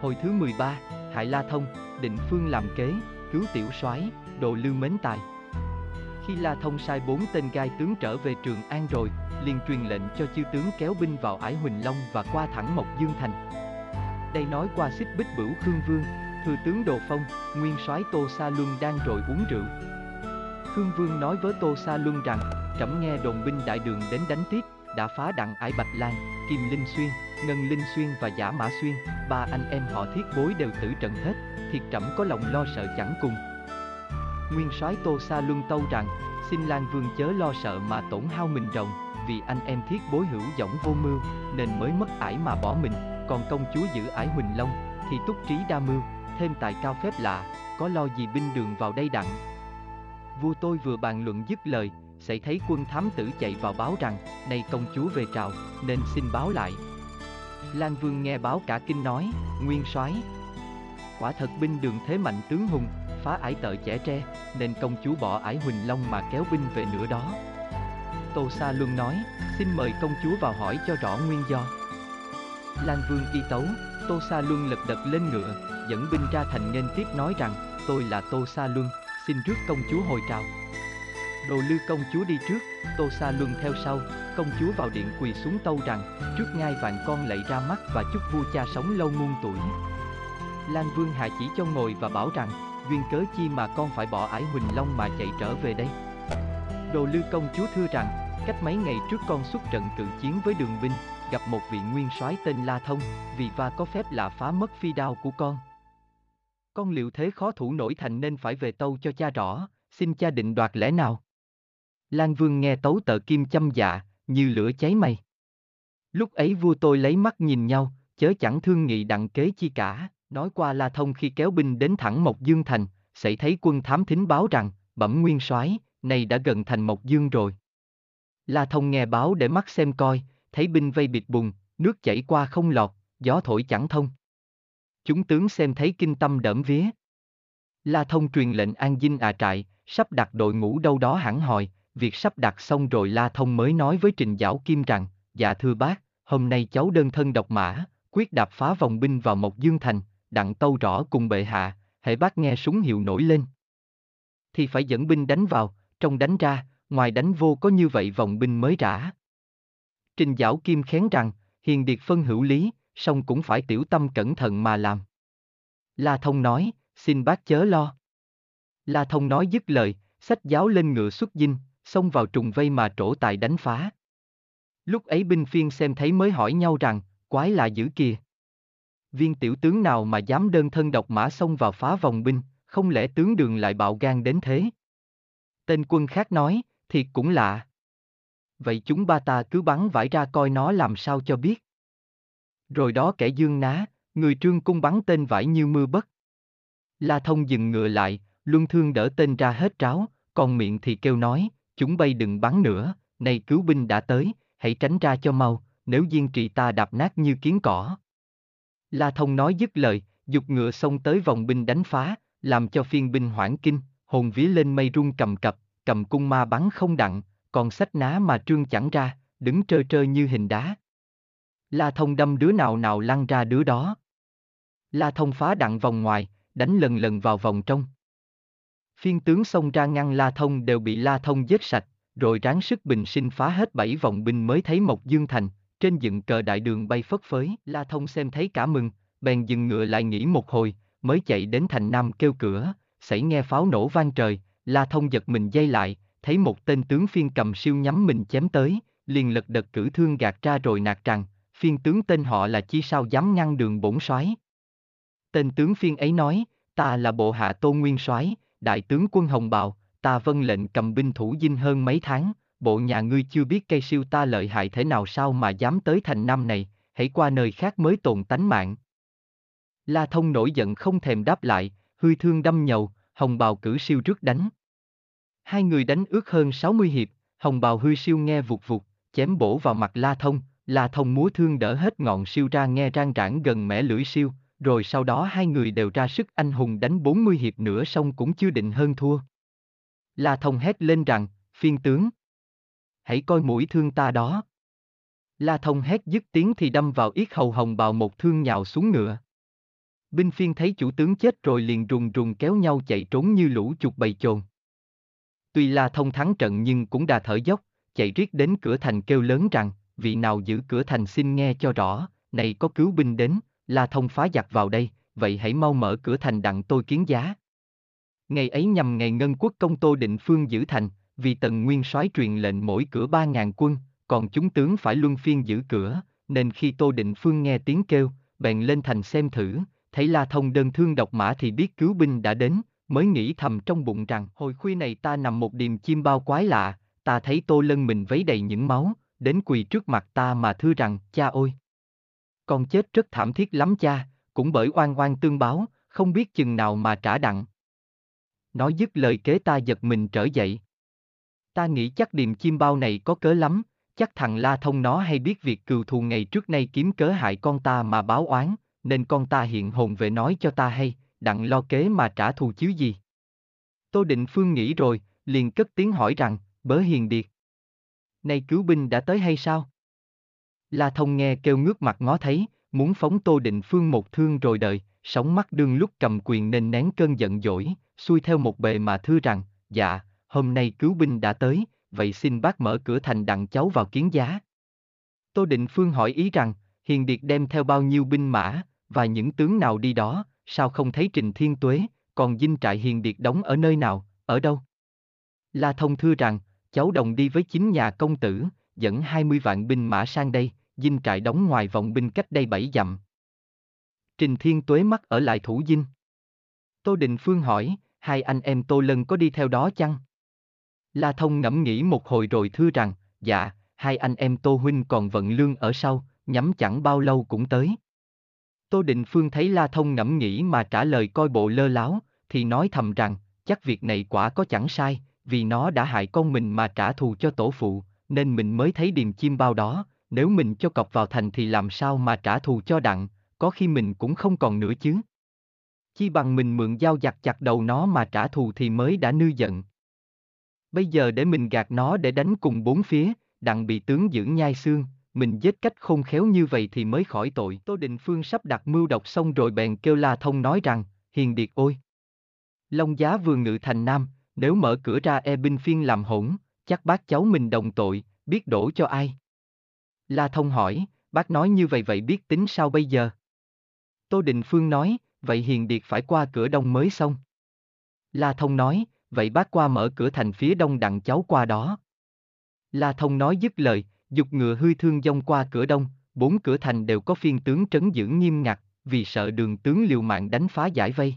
Hồi thứ 13, Hại La Thông, định phương làm kế, cứu tiểu soái, đồ lưu mến tài. Khi La Thông sai bốn tên gai tướng trở về Trường An rồi, liền truyền lệnh cho chư tướng kéo binh vào ải Huỳnh Long và qua thẳng Mộc Dương Thành. Đây nói qua xích bích bửu Khương Vương, thừa tướng Đồ Phong, nguyên soái Tô Sa Luân đang rồi uống rượu. Khương Vương nói với Tô Sa Luân rằng, trẫm nghe đồn binh đại đường đến đánh tiếp, đã phá đặng ải Bạch Lan, Kim Linh Xuyên, Ngân Linh Xuyên và Giả Mã Xuyên, ba anh em họ thiết bối đều tử trận hết, thiệt trẫm có lòng lo sợ chẳng cùng. Nguyên soái Tô Sa Luân tâu rằng, xin Lan Vương chớ lo sợ mà tổn hao mình rồng, vì anh em thiết bối hữu giọng vô mưu, nên mới mất ải mà bỏ mình, còn công chúa giữ ải Huỳnh Long, thì túc trí đa mưu, thêm tài cao phép lạ, có lo gì binh đường vào đây đặng. Vua tôi vừa bàn luận dứt lời, sẽ thấy quân thám tử chạy vào báo rằng, nay công chúa về trào, nên xin báo lại. Lan Vương nghe báo cả kinh nói, nguyên soái Quả thật binh đường thế mạnh tướng hùng, phá ải tợ trẻ tre, nên công chúa bỏ ải Huỳnh Long mà kéo binh về nữa đó. Tô Sa Luân nói, xin mời công chúa vào hỏi cho rõ nguyên do. Lan Vương y tấu, Tô Sa Luân lật đật lên ngựa, dẫn binh ra thành nên tiếp nói rằng, tôi là Tô Sa Luân, xin rước công chúa hồi trào. Đồ lư công chúa đi trước, Tô Sa Luân theo sau, công chúa vào điện quỳ xuống tâu rằng, trước ngai vạn con lạy ra mắt và chúc vua cha sống lâu muôn tuổi. Lan Vương hạ chỉ cho ngồi và bảo rằng, duyên cớ chi mà con phải bỏ ải Huỳnh Long mà chạy trở về đây. Đồ lư công chúa thưa rằng, cách mấy ngày trước con xuất trận cự chiến với đường binh, gặp một vị nguyên soái tên La Thông, vì va có phép là phá mất phi đao của con. Con liệu thế khó thủ nổi thành nên phải về tâu cho cha rõ, xin cha định đoạt lẽ nào? Lan Vương nghe tấu tờ kim châm dạ, như lửa cháy mây. Lúc ấy vua tôi lấy mắt nhìn nhau, chớ chẳng thương nghị đặng kế chi cả, nói qua La Thông khi kéo binh đến thẳng Mộc Dương Thành, sẽ thấy quân thám thính báo rằng, bẩm nguyên soái, này đã gần thành Mộc Dương rồi. La Thông nghe báo để mắt xem coi, thấy binh vây bịt bùng, nước chảy qua không lọt, gió thổi chẳng thông. Chúng tướng xem thấy kinh tâm đẫm vía. La Thông truyền lệnh an dinh à trại, sắp đặt đội ngũ đâu đó hẳn hòi, việc sắp đặt xong rồi La Thông mới nói với Trình Giảo Kim rằng, dạ thưa bác, hôm nay cháu đơn thân độc mã, quyết đạp phá vòng binh vào Mộc Dương Thành, đặng tâu rõ cùng bệ hạ, hãy bác nghe súng hiệu nổi lên. Thì phải dẫn binh đánh vào, trong đánh ra, ngoài đánh vô có như vậy vòng binh mới rã. Trình Giảo Kim khén rằng, hiền điệt phân hữu lý, song cũng phải tiểu tâm cẩn thận mà làm. La Thông nói, xin bác chớ lo. La Thông nói dứt lời, sách giáo lên ngựa xuất dinh, xông vào trùng vây mà trổ tài đánh phá. Lúc ấy binh phiên xem thấy mới hỏi nhau rằng, quái là dữ kìa. Viên tiểu tướng nào mà dám đơn thân độc mã xông vào phá vòng binh, không lẽ tướng đường lại bạo gan đến thế? Tên quân khác nói, thiệt cũng lạ. Vậy chúng ba ta cứ bắn vải ra coi nó làm sao cho biết. Rồi đó kẻ dương ná, người trương cung bắn tên vải như mưa bất. La thông dừng ngựa lại, luân thương đỡ tên ra hết tráo, còn miệng thì kêu nói, chúng bay đừng bắn nữa, này cứu binh đã tới, hãy tránh ra cho mau, nếu diên trì ta đạp nát như kiến cỏ. La thông nói dứt lời, dục ngựa xông tới vòng binh đánh phá, làm cho phiên binh hoảng kinh, hồn vía lên mây rung cầm cập, cầm cung ma bắn không đặng, còn sách ná mà trương chẳng ra, đứng trơ trơ như hình đá. La thông đâm đứa nào nào lăn ra đứa đó. La thông phá đặng vòng ngoài, đánh lần lần vào vòng trong. Phiên tướng xông ra ngăn La thông đều bị La thông giết sạch, rồi ráng sức bình sinh phá hết bảy vòng binh mới thấy Mộc Dương Thành, trên dựng cờ đại đường bay phất phới. La thông xem thấy cả mừng, bèn dừng ngựa lại nghỉ một hồi, mới chạy đến thành Nam kêu cửa, xảy nghe pháo nổ vang trời, La thông giật mình dây lại, thấy một tên tướng phiên cầm siêu nhắm mình chém tới, liền lật đật cử thương gạt ra rồi nạt rằng, phiên tướng tên họ là chi sao dám ngăn đường bổn soái. Tên tướng phiên ấy nói, ta là bộ hạ tôn nguyên soái, đại tướng quân hồng bào, ta vân lệnh cầm binh thủ dinh hơn mấy tháng, bộ nhà ngươi chưa biết cây siêu ta lợi hại thế nào sao mà dám tới thành nam này, hãy qua nơi khác mới tồn tánh mạng. La thông nổi giận không thèm đáp lại, hư thương đâm nhầu, hồng bào cử siêu trước đánh. Hai người đánh ước hơn 60 hiệp, hồng bào hư siêu nghe vụt vụt, chém bổ vào mặt La Thông, La Thông múa thương đỡ hết ngọn siêu ra nghe rang rãng gần mẻ lưỡi siêu, rồi sau đó hai người đều ra sức anh hùng đánh 40 hiệp nữa xong cũng chưa định hơn thua. La Thông hét lên rằng, phiên tướng. Hãy coi mũi thương ta đó. La Thông hét dứt tiếng thì đâm vào yết hầu hồng bào một thương nhào xuống ngựa. Binh phiên thấy chủ tướng chết rồi liền rùng rùng kéo nhau chạy trốn như lũ chuột bầy chồn. Tuy La Thông thắng trận nhưng cũng đà thở dốc, chạy riết đến cửa thành kêu lớn rằng, vị nào giữ cửa thành xin nghe cho rõ, này có cứu binh đến, La Thông phá giặc vào đây, vậy hãy mau mở cửa thành đặng tôi kiến giá. Ngày ấy nhằm ngày ngân quốc công Tô Định Phương giữ thành, vì tần nguyên soái truyền lệnh mỗi cửa ba ngàn quân, còn chúng tướng phải luân phiên giữ cửa, nên khi Tô Định Phương nghe tiếng kêu, bèn lên thành xem thử, thấy La Thông đơn thương độc mã thì biết cứu binh đã đến, mới nghĩ thầm trong bụng rằng hồi khuya này ta nằm một điềm chim bao quái lạ, ta thấy Tô Lân mình vấy đầy những máu, đến quỳ trước mặt ta mà thưa rằng, cha ôi! Con chết rất thảm thiết lắm cha, cũng bởi oan oan tương báo, không biết chừng nào mà trả đặng. Nói dứt lời kế ta giật mình trở dậy. Ta nghĩ chắc điềm chim bao này có cớ lắm, chắc thằng La Thông nó hay biết việc cừu thù ngày trước nay kiếm cớ hại con ta mà báo oán, nên con ta hiện hồn về nói cho ta hay, đặng lo kế mà trả thù chứ gì. Tô Định Phương nghĩ rồi, liền cất tiếng hỏi rằng, bớ hiền điệt. Này cứu binh đã tới hay sao? La Thông nghe kêu ngước mặt ngó thấy, muốn phóng Tô Định Phương một thương rồi đợi, sóng mắt đương lúc cầm quyền nên nén cơn giận dỗi, xuôi theo một bề mà thưa rằng, dạ, hôm nay cứu binh đã tới, vậy xin bác mở cửa thành đặng cháu vào kiến giá. Tô Định Phương hỏi ý rằng, Hiền Điệt đem theo bao nhiêu binh mã, và những tướng nào đi đó, sao không thấy Trình Thiên Tuế, còn dinh trại Hiền Điệt đóng ở nơi nào, ở đâu? La Thông thưa rằng, cháu đồng đi với chính nhà công tử, dẫn 20 vạn binh mã sang đây, dinh trại đóng ngoài vòng binh cách đây bảy dặm. Trình Thiên Tuế mắt ở lại thủ dinh. Tô Định Phương hỏi, hai anh em Tô Lân có đi theo đó chăng? La Thông ngẫm nghĩ một hồi rồi thưa rằng, dạ, hai anh em Tô Huynh còn vận lương ở sau, nhắm chẳng bao lâu cũng tới. Tô Định Phương thấy La Thông ngẫm nghĩ mà trả lời coi bộ lơ láo, thì nói thầm rằng, chắc việc này quả có chẳng sai, vì nó đã hại con mình mà trả thù cho tổ phụ, nên mình mới thấy điềm chim bao đó, nếu mình cho cọc vào thành thì làm sao mà trả thù cho đặng, có khi mình cũng không còn nữa chứ. Chi bằng mình mượn dao giặt chặt đầu nó mà trả thù thì mới đã nư giận. Bây giờ để mình gạt nó để đánh cùng bốn phía, đặng bị tướng dưỡng nhai xương, mình giết cách khôn khéo như vậy thì mới khỏi tội. Tô Định Phương sắp đặt mưu độc xong rồi bèn kêu La Thông nói rằng, hiền điệt ôi. Long giá vừa ngự thành Nam, nếu mở cửa ra e binh phiên làm hỗn, chắc bác cháu mình đồng tội, biết đổ cho ai. La Thông hỏi, bác nói như vậy vậy biết tính sao bây giờ? Tô Định Phương nói, vậy hiền điệt phải qua cửa đông mới xong. La Thông nói, vậy bác qua mở cửa thành phía đông đặng cháu qua đó. La Thông nói dứt lời, dục ngựa hư thương dông qua cửa đông, bốn cửa thành đều có phiên tướng trấn giữ nghiêm ngặt, vì sợ đường tướng liều mạng đánh phá giải vây.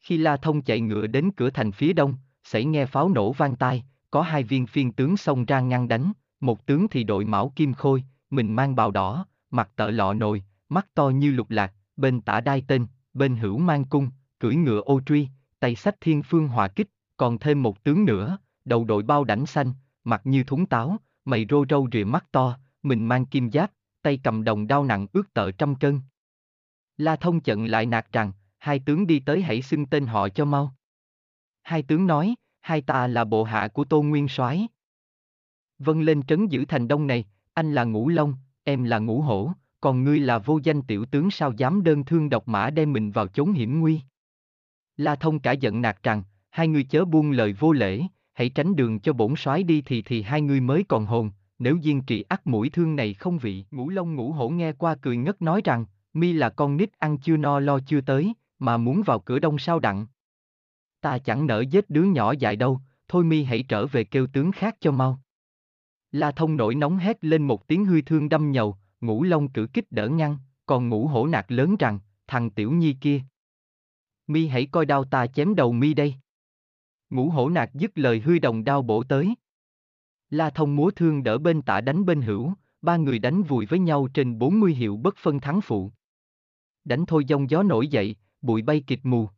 Khi La Thông chạy ngựa đến cửa thành phía đông, xảy nghe pháo nổ vang tai, có hai viên phiên tướng xông ra ngăn đánh, một tướng thì đội mão kim khôi, mình mang bào đỏ, mặt tợ lọ nồi, mắt to như lục lạc, bên tả đai tên, bên hữu mang cung, cưỡi ngựa ô truy, tay sách thiên phương hòa kích, còn thêm một tướng nữa, đầu đội bao đảnh xanh, mặt như thúng táo, mày rô râu rìa mắt to, mình mang kim giáp, tay cầm đồng đao nặng ước tợ trăm cân. La Thông chận lại nạt rằng, hai tướng đi tới hãy xưng tên họ cho mau. Hai tướng nói, hai ta là bộ hạ của Tô Nguyên Soái. Vân lên trấn giữ thành đông này, anh là Ngũ Long, em là Ngũ Hổ, còn ngươi là vô danh tiểu tướng sao dám đơn thương độc mã đem mình vào chốn hiểm nguy. La Thông cả giận nạt rằng, hai người chớ buông lời vô lễ, hãy tránh đường cho bổn soái đi thì thì hai người mới còn hồn, nếu diên trị ắt mũi thương này không vị. Ngũ Long Ngũ Hổ nghe qua cười ngất nói rằng, mi là con nít ăn chưa no lo chưa tới, mà muốn vào cửa đông sao đặng. Ta chẳng nỡ giết đứa nhỏ dại đâu, thôi mi hãy trở về kêu tướng khác cho mau. La Thông nổi nóng hét lên một tiếng hư thương đâm nhầu, ngũ long cử kích đỡ ngăn, còn ngũ hổ nạt lớn rằng, thằng tiểu nhi kia. Mi hãy coi đao ta chém đầu mi đây. Ngũ hổ nạt dứt lời hư đồng đao bổ tới. La Thông múa thương đỡ bên tả đánh bên hữu, ba người đánh vùi với nhau trên 40 hiệu bất phân thắng phụ. Đánh thôi giông gió nổi dậy, bụi bay kịch mù.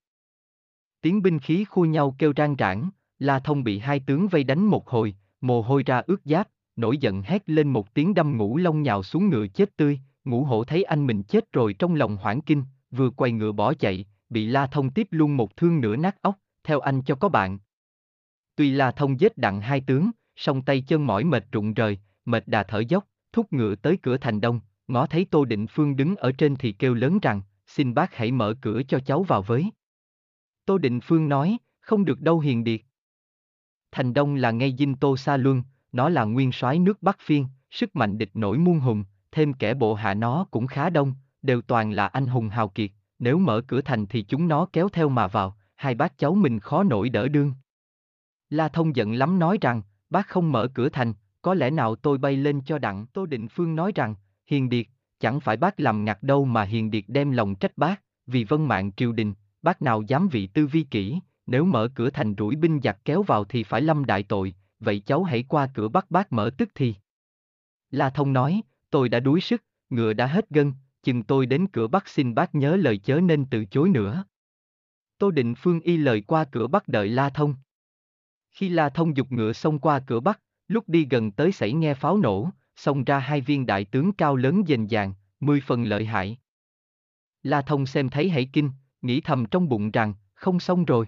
Tiếng binh khí khu nhau kêu rang rãng, La Thông bị hai tướng vây đánh một hồi, mồ hôi ra ướt giáp, nổi giận hét lên một tiếng đâm ngũ long nhào xuống ngựa chết tươi, ngũ hổ thấy anh mình chết rồi trong lòng hoảng kinh, vừa quay ngựa bỏ chạy, bị La Thông tiếp luôn một thương nửa nát óc, theo anh cho có bạn. Tuy La Thông giết đặng hai tướng, song tay chân mỏi mệt rụng rời, mệt đà thở dốc, thúc ngựa tới cửa thành đông, ngó thấy Tô Định Phương đứng ở trên thì kêu lớn rằng, xin bác hãy mở cửa cho cháu vào với. Tô Định Phương nói, không được đâu hiền điệt. Thành Đông là ngay dinh Tô Sa Luân, nó là nguyên soái nước Bắc Phiên, sức mạnh địch nổi muôn hùng, thêm kẻ bộ hạ nó cũng khá đông, đều toàn là anh hùng hào kiệt, nếu mở cửa thành thì chúng nó kéo theo mà vào, hai bác cháu mình khó nổi đỡ đương. La Thông giận lắm nói rằng, bác không mở cửa thành, có lẽ nào tôi bay lên cho đặng. Tô Định Phương nói rằng, Hiền Điệt, chẳng phải bác làm ngặt đâu mà Hiền Điệt đem lòng trách bác, vì vân mạng triều đình, bác nào dám vị tư vi kỹ, nếu mở cửa thành rủi binh giặc kéo vào thì phải lâm đại tội, vậy cháu hãy qua cửa bắt bác mở tức thì. La Thông nói, tôi đã đuối sức, ngựa đã hết gân, chừng tôi đến cửa bắt xin bác nhớ lời chớ nên từ chối nữa. Tô Định Phương y lời qua cửa bắt đợi La Thông. Khi La Thông dục ngựa xông qua cửa bắc, lúc đi gần tới xảy nghe pháo nổ, xông ra hai viên đại tướng cao lớn dền dàng, mười phần lợi hại. La Thông xem thấy hãy kinh, nghĩ thầm trong bụng rằng, không xong rồi.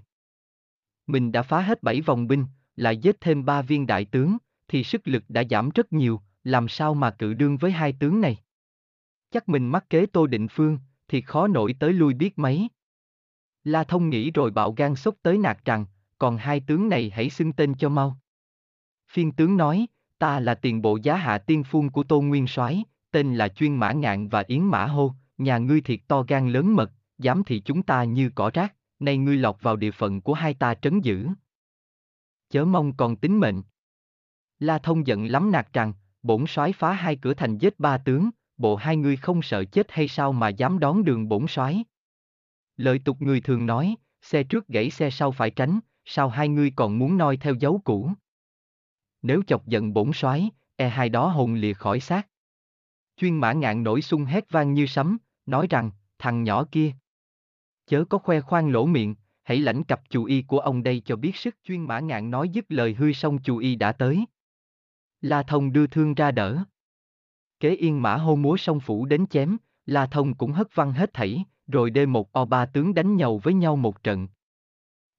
Mình đã phá hết bảy vòng binh, lại giết thêm ba viên đại tướng, thì sức lực đã giảm rất nhiều, làm sao mà cự đương với hai tướng này. Chắc mình mắc kế Tô Định Phương, thì khó nổi tới lui biết mấy. La Thông nghĩ rồi bạo gan sốc tới nạt rằng, còn hai tướng này hãy xưng tên cho mau. Phiên tướng nói, ta là tiền bộ giá hạ tiên phu của Tô Nguyên soái, tên là Chuyên Mã Ngạn và Yến Mã Hô, nhà ngươi thiệt to gan lớn mật, dám thị chúng ta như cỏ rác, nay ngươi lọt vào địa phận của hai ta trấn giữ. Chớ mong còn tính mệnh. La Thông giận lắm nạt rằng, bổn soái phá hai cửa thành giết ba tướng, bộ hai ngươi không sợ chết hay sao mà dám đón đường bổn soái? Lời tục người thường nói, xe trước gãy xe sau phải tránh, sao hai ngươi còn muốn noi theo dấu cũ? Nếu chọc giận bổn soái, e hai đó hồn lìa khỏi xác. Chuyên mã ngạn nổi sung hét vang như sấm, nói rằng, thằng nhỏ kia. Chớ có khoe khoang lỗ miệng, hãy lãnh cặp chù y của ông đây cho biết sức chuyên mã ngạn nói dứt lời hư xong chù y đã tới. La Thông đưa thương ra đỡ. Kế yên mã hô múa song phủ đến chém, La Thông cũng hất văng hết thảy, rồi đê một o ba tướng đánh nhau với nhau một trận.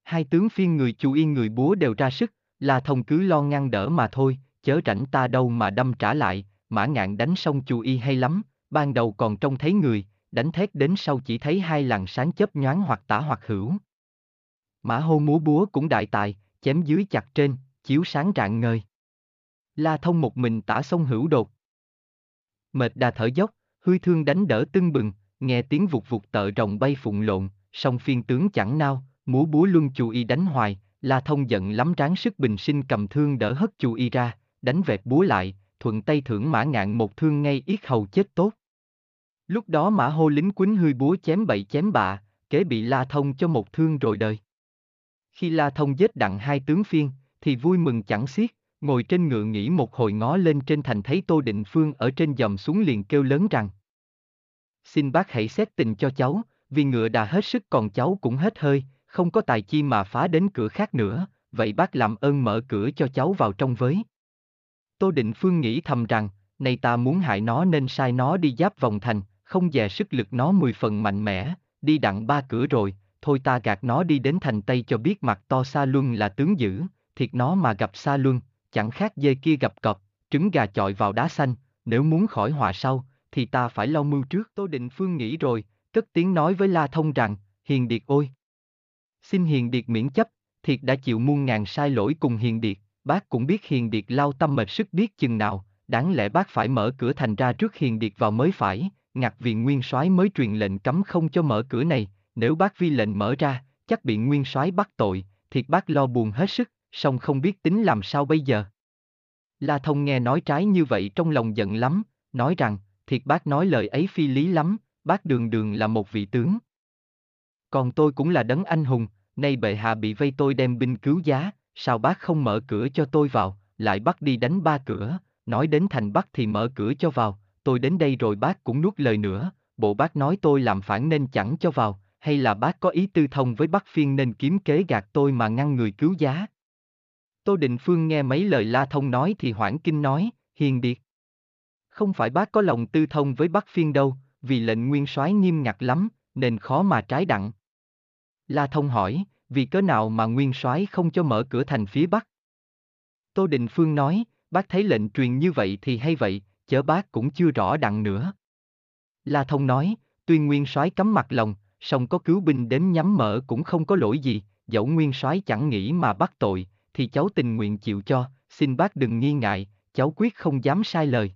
Hai tướng phiên người chu yên người búa đều ra sức, La Thông cứ lo ngăn đỡ mà thôi, chớ rảnh ta đâu mà đâm trả lại, mã ngạn đánh xong chu y hay lắm, ban đầu còn trông thấy người, đánh thét đến sau chỉ thấy hai làn sáng chớp nhoáng hoặc tả hoặc hữu. Mã hô múa búa cũng đại tài, chém dưới chặt trên, chiếu sáng rạng ngời. La Thông một mình tả sông hữu đột. Mệt đà thở dốc, hư thương đánh đỡ tưng bừng, nghe tiếng vụt vụt tợ rồng bay phụng lộn, song phiên tướng chẳng nao, múa búa luân chù y đánh hoài, La Thông giận lắm tráng sức bình sinh cầm thương đỡ hất chù y ra, đánh vẹt búa lại, thuận tay thưởng mã ngạn một thương ngay yết hầu chết tốt. Lúc đó mã hô lính quýnh hươi búa chém bậy chém bạ, kế bị La Thông cho một thương rồi đời. Khi La Thông giết đặng hai tướng phiên, thì vui mừng chẳng xiết, ngồi trên ngựa nghỉ một hồi ngó lên trên thành thấy Tô Định Phương ở trên dòm xuống liền kêu lớn rằng Xin bác hãy xét tình cho cháu, vì ngựa đã hết sức còn cháu cũng hết hơi, không có tài chi mà phá đến cửa khác nữa, vậy bác làm ơn mở cửa cho cháu vào trong với. Tô Định Phương nghĩ thầm rằng, này ta muốn hại nó nên sai nó đi giáp vòng thành, không dè sức lực nó mười phần mạnh mẽ, đi đặng ba cửa rồi, thôi ta gạt nó đi đến thành Tây cho biết mặt to Sa Luân là tướng dữ, thiệt nó mà gặp Sa Luân, chẳng khác dê kia gặp cọp, trứng gà chọi vào đá xanh, nếu muốn khỏi họa sau, thì ta phải lo mưu trước. Tô Định Phương nghĩ rồi, cất tiếng nói với La Thông rằng, Hiền Điệt ôi! Xin Hiền Điệt miễn chấp, thiệt đã chịu muôn ngàn sai lỗi cùng Hiền Điệt, bác cũng biết Hiền Điệt lao tâm mệt sức biết chừng nào, đáng lẽ bác phải mở cửa thành ra trước Hiền Điệt vào mới phải, Ngạc vì nguyên soái mới truyền lệnh cấm không cho mở cửa này, nếu bác vi lệnh mở ra, chắc bị nguyên soái bắt tội, thiệt bác lo buồn hết sức, song không biết tính làm sao bây giờ. La Thông nghe nói trái như vậy trong lòng giận lắm, nói rằng, thiệt bác nói lời ấy phi lý lắm, bác đường đường là một vị tướng. Còn tôi cũng là đấng anh hùng, nay bệ hạ bị vây tôi đem binh cứu giá, sao bác không mở cửa cho tôi vào, lại bắt đi đánh ba cửa, nói đến thành Bắc thì mở cửa cho vào, tôi đến đây rồi bác cũng nuốt lời nữa, bộ bác nói tôi làm phản nên chẳng cho vào, hay là bác có ý tư thông với Bắc Phiên nên kiếm kế gạt tôi mà ngăn người cứu giá. Tô Định Phương nghe mấy lời La Thông nói thì hoảng kinh nói, hiền điệt. Không phải bác có lòng tư thông với Bắc Phiên đâu, vì lệnh nguyên soái nghiêm ngặt lắm, nên khó mà trái đặng. La Thông hỏi, vì cớ nào mà nguyên soái không cho mở cửa thành phía Bắc? Tô Định Phương nói, bác thấy lệnh truyền như vậy thì hay vậy, chớ bác cũng chưa rõ đặng nữa. La Thông nói, Tuy nguyên soái cấm mặt lòng, song có cứu binh đến nhắm mở cũng không có lỗi gì, dẫu nguyên soái chẳng nghĩ mà bắt tội, thì cháu tình nguyện chịu cho, xin bác đừng nghi ngại, cháu quyết không dám sai lời.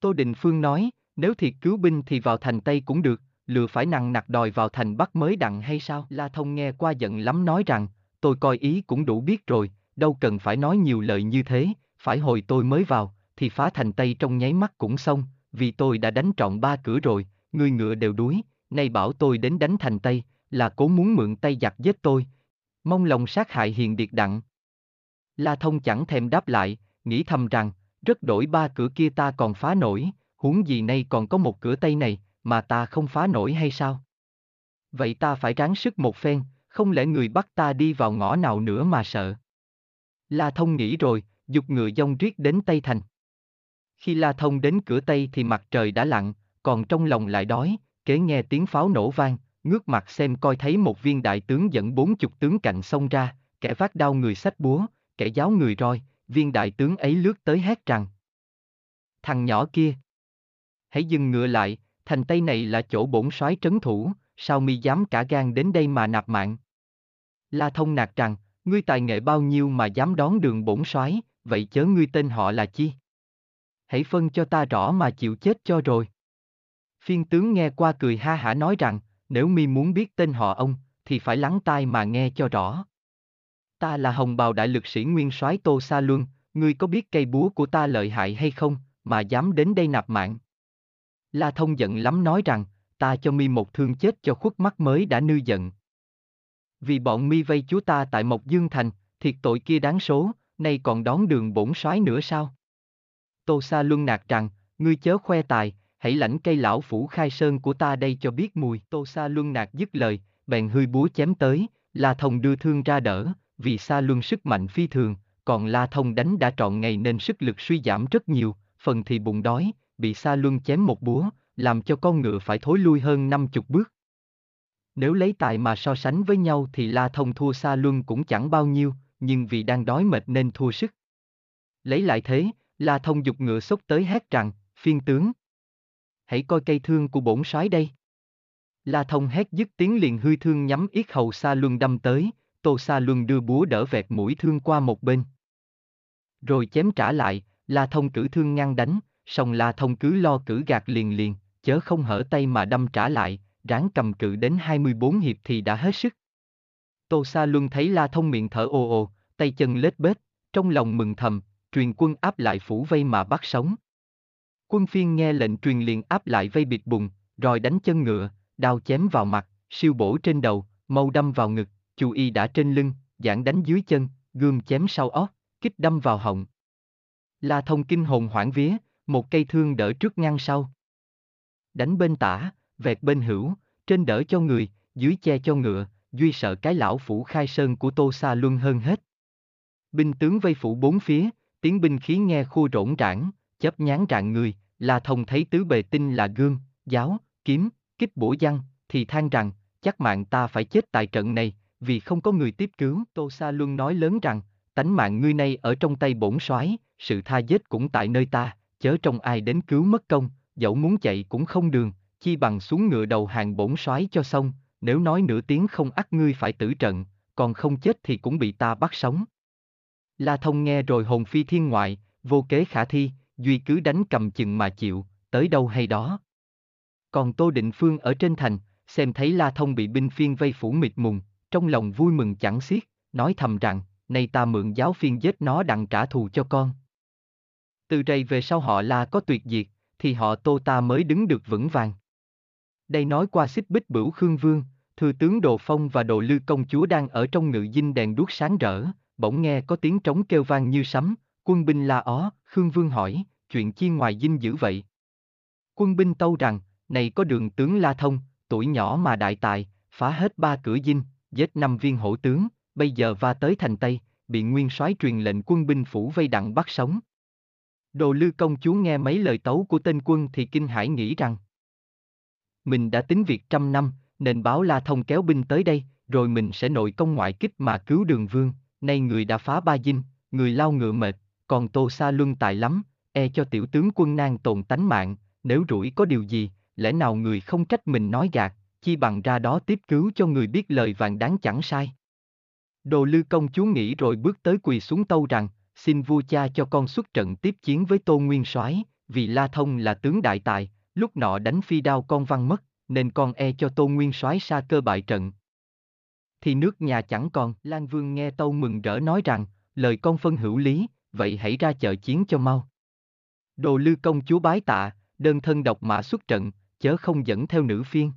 Tô Định Phương nói, nếu thiệt cứu binh thì vào thành Tây cũng được, lừa phải nặng nặc đòi vào thành Bắc mới đặng hay sao? La Thông nghe qua giận lắm nói rằng, tôi coi ý cũng đủ biết rồi, đâu cần phải nói nhiều lời như thế, phải hồi tôi mới vào, thì phá thành Tây trong nháy mắt cũng xong, vì tôi đã đánh trọn ba cửa rồi, người ngựa đều đuối, nay bảo tôi đến đánh thành Tây, là cố muốn mượn tay giặc giết tôi. Mong lòng sát hại hiền điệt đặng. La Thông chẳng thèm đáp lại, nghĩ thầm rằng, rất đổi ba cửa kia ta còn phá nổi, huống gì nay còn có một cửa Tây này, mà ta không phá nổi hay sao? Vậy ta phải ráng sức một phen, không lẽ người bắt ta đi vào ngõ nào nữa mà sợ? La Thông nghĩ rồi, dục ngựa dông riết đến Tây Thành. Khi La Thông đến cửa Tây thì mặt trời đã lặn, còn trong lòng lại đói, kế nghe tiếng pháo nổ vang, ngước mặt xem coi thấy một viên đại tướng dẫn bốn chục tướng cạnh xông ra, kẻ vác đao người sách búa, kẻ giáo người roi, viên đại tướng ấy lướt tới hét rằng. Thằng nhỏ kia! Hãy dừng ngựa lại, thành Tây này là chỗ bổn soái trấn thủ, sao mi dám cả gan đến đây mà nạp mạng? La Thông nạt rằng, ngươi tài nghệ bao nhiêu mà dám đón đường bổn soái, vậy chớ ngươi tên họ là chi? Hãy phân cho ta rõ mà chịu chết cho rồi. Phiên tướng nghe qua cười ha hả nói rằng, nếu mi muốn biết tên họ ông, thì phải lắng tai mà nghe cho rõ. Ta là hồng bào đại lực sĩ nguyên soái Tô Sa Luân, ngươi có biết cây búa của ta lợi hại hay không, mà dám đến đây nạp mạng? La Thông giận lắm nói rằng, ta cho mi một thương chết cho khuất mắt mới đã nư giận. Vì bọn mi vây chúa ta tại Mộc Dương Thành, thiệt tội kia đáng số, nay còn đón đường bổn soái nữa sao? Tô Sa Luân nạt rằng, ngươi chớ khoe tài, hãy lãnh cây lão phủ khai sơn của ta đây cho biết mùi. Tô Sa Luân nạt dứt lời, bèn hơi búa chém tới, La Thông đưa thương ra đỡ, vì Sa Luân sức mạnh phi thường, còn La Thông đánh đã trọn ngày nên sức lực suy giảm rất nhiều, phần thì bụng đói, bị Sa Luân chém một búa, làm cho con ngựa phải thối lui hơn năm chục bước. Nếu lấy tài mà so sánh với nhau thì La Thông thua Sa Luân cũng chẳng bao nhiêu, nhưng vì đang đói mệt nên thua sức. Lấy lại thế, La Thông dục ngựa xốc tới hét rằng, phiên tướng. Hãy coi cây thương của bổn soái đây. La Thông hét dứt tiếng liền hư thương nhắm yết hầu Sa Luân đâm tới, Tô Sa Luân đưa búa đỡ vẹt mũi thương qua một bên. Rồi chém trả lại, La Thông cử thương ngăn đánh, song La Thông cứ lo cử gạt liền liền, chớ không hở tay mà đâm trả lại, ráng cầm cự đến 24 hiệp thì đã hết sức. Tô Sa Luân thấy La Thông miệng thở ồ ồ, tay chân lết bết, trong lòng mừng thầm, truyền quân áp lại phủ vây mà bắt sống. Quân phiên nghe lệnh truyền liền áp lại vây bịt bùng, rồi đánh chân ngựa, đao chém vào mặt, siêu bổ trên đầu, mâu đâm vào ngực, chu y đã trên lưng, giảng đánh dưới chân, gươm chém sau óc, kích đâm vào họng. La thông kinh hồn hoảng vía, một cây thương đỡ trước ngăn sau. Đánh bên tả, vẹt bên hữu, trên đỡ cho người, dưới che cho ngựa, duy sợ cái lão phủ khai sơn của Tô Sa Luân hơn hết. Binh tướng vây phủ bốn phía, tiếng binh khí nghe khu rỗn rãng, chấp nhán rạng người, La Thông thấy tứ bề tinh là gương, giáo, kiếm, kích bổ văn, thì than rằng, chắc mạng ta phải chết tại trận này, vì không có người tiếp cứu. Tô Sa Luân nói lớn rằng, tánh mạng ngươi nay ở trong tay bổn soái, sự tha giết cũng tại nơi ta, chớ trông ai đến cứu mất công, dẫu muốn chạy cũng không đường, chi bằng xuống ngựa đầu hàng bổn soái cho xong, nếu nói nửa tiếng không ắt ngươi phải tử trận, còn không chết thì cũng bị ta bắt sống. La Thông nghe rồi hồn phi thiên ngoại, vô kế khả thi, duy cứ đánh cầm chừng mà chịu, tới đâu hay đó. Còn Tô Định Phương ở trên thành, xem thấy La Thông bị binh phiên vây phủ mịt mùng, trong lòng vui mừng chẳng xiết, nói thầm rằng, nay ta mượn giáo phiên giết nó đặng trả thù cho con. Từ đây về sau họ La có tuyệt diệt, thì họ Tô ta mới đứng được vững vàng. Đây nói qua xích bích bửu Khương Vương, thừa tướng Đồ Phong và Đồ Lư công chúa đang ở trong ngự dinh đèn đuốc sáng rỡ, bỗng nghe có tiếng trống kêu vang như sấm, quân binh la ó, Khương Vương hỏi, chuyện chi ngoài dinh dữ vậy? Quân binh tâu rằng, này có đường tướng La Thông, tuổi nhỏ mà đại tài, phá hết ba cửa dinh, giết năm viên hổ tướng, bây giờ va tới thành Tây, bị nguyên soái truyền lệnh quân binh phủ vây đặng bắt sống. Đồ Lư công chúa nghe mấy lời tấu của tên quân thì kinh hãi nghĩ rằng mình đã tính việc trăm năm, nên báo La Thông kéo binh tới đây, rồi mình sẽ nội công ngoại kích mà cứu đường vương, nay người đã phá ba dinh, người lao ngựa mệt, còn Tô Sa Luân tài lắm, e cho tiểu tướng quân nan tồn tánh mạng, nếu rủi có điều gì, lẽ nào người không trách mình nói gạt, chi bằng ra đó tiếp cứu cho người biết lời vàng đáng chẳng sai. Đồ lư công chúa nghĩ rồi bước tới quỳ xuống tâu rằng, xin vua cha cho con xuất trận tiếp chiến với Tô Nguyên soái, vì La Thông là tướng đại tài, lúc nọ đánh phi đao con văn mất, nên con e cho Tô Nguyên soái xa cơ bại trận. Thì nước nhà chẳng còn, Lan Vương nghe tâu mừng rỡ nói rằng, lời con phân hữu lý, vậy hãy ra chợ chiến cho mau. Đồ lư công chúa bái tạ, đơn thân độc mã xuất trận, chớ không dẫn theo nữ phiên.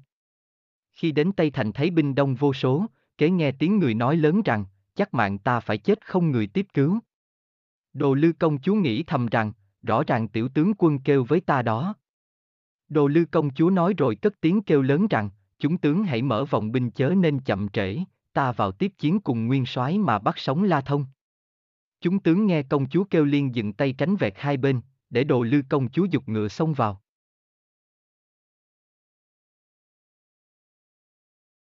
Khi đến Tây Thành thấy binh đông vô số, kế nghe tiếng người nói lớn rằng, chắc mạng ta phải chết không người tiếp cứu. Đồ lư công chúa nghĩ thầm rằng, rõ ràng tiểu tướng quân kêu với ta đó. Đồ lư công chúa nói rồi cất tiếng kêu lớn rằng, chúng tướng hãy mở vòng binh chớ nên chậm trễ, ta vào tiếp chiến cùng nguyên soái mà bắt sống La Thông. Chúng tướng nghe công chúa kêu liên dựng tay tránh vẹt hai bên, để đồ lư công chúa dục ngựa xông vào.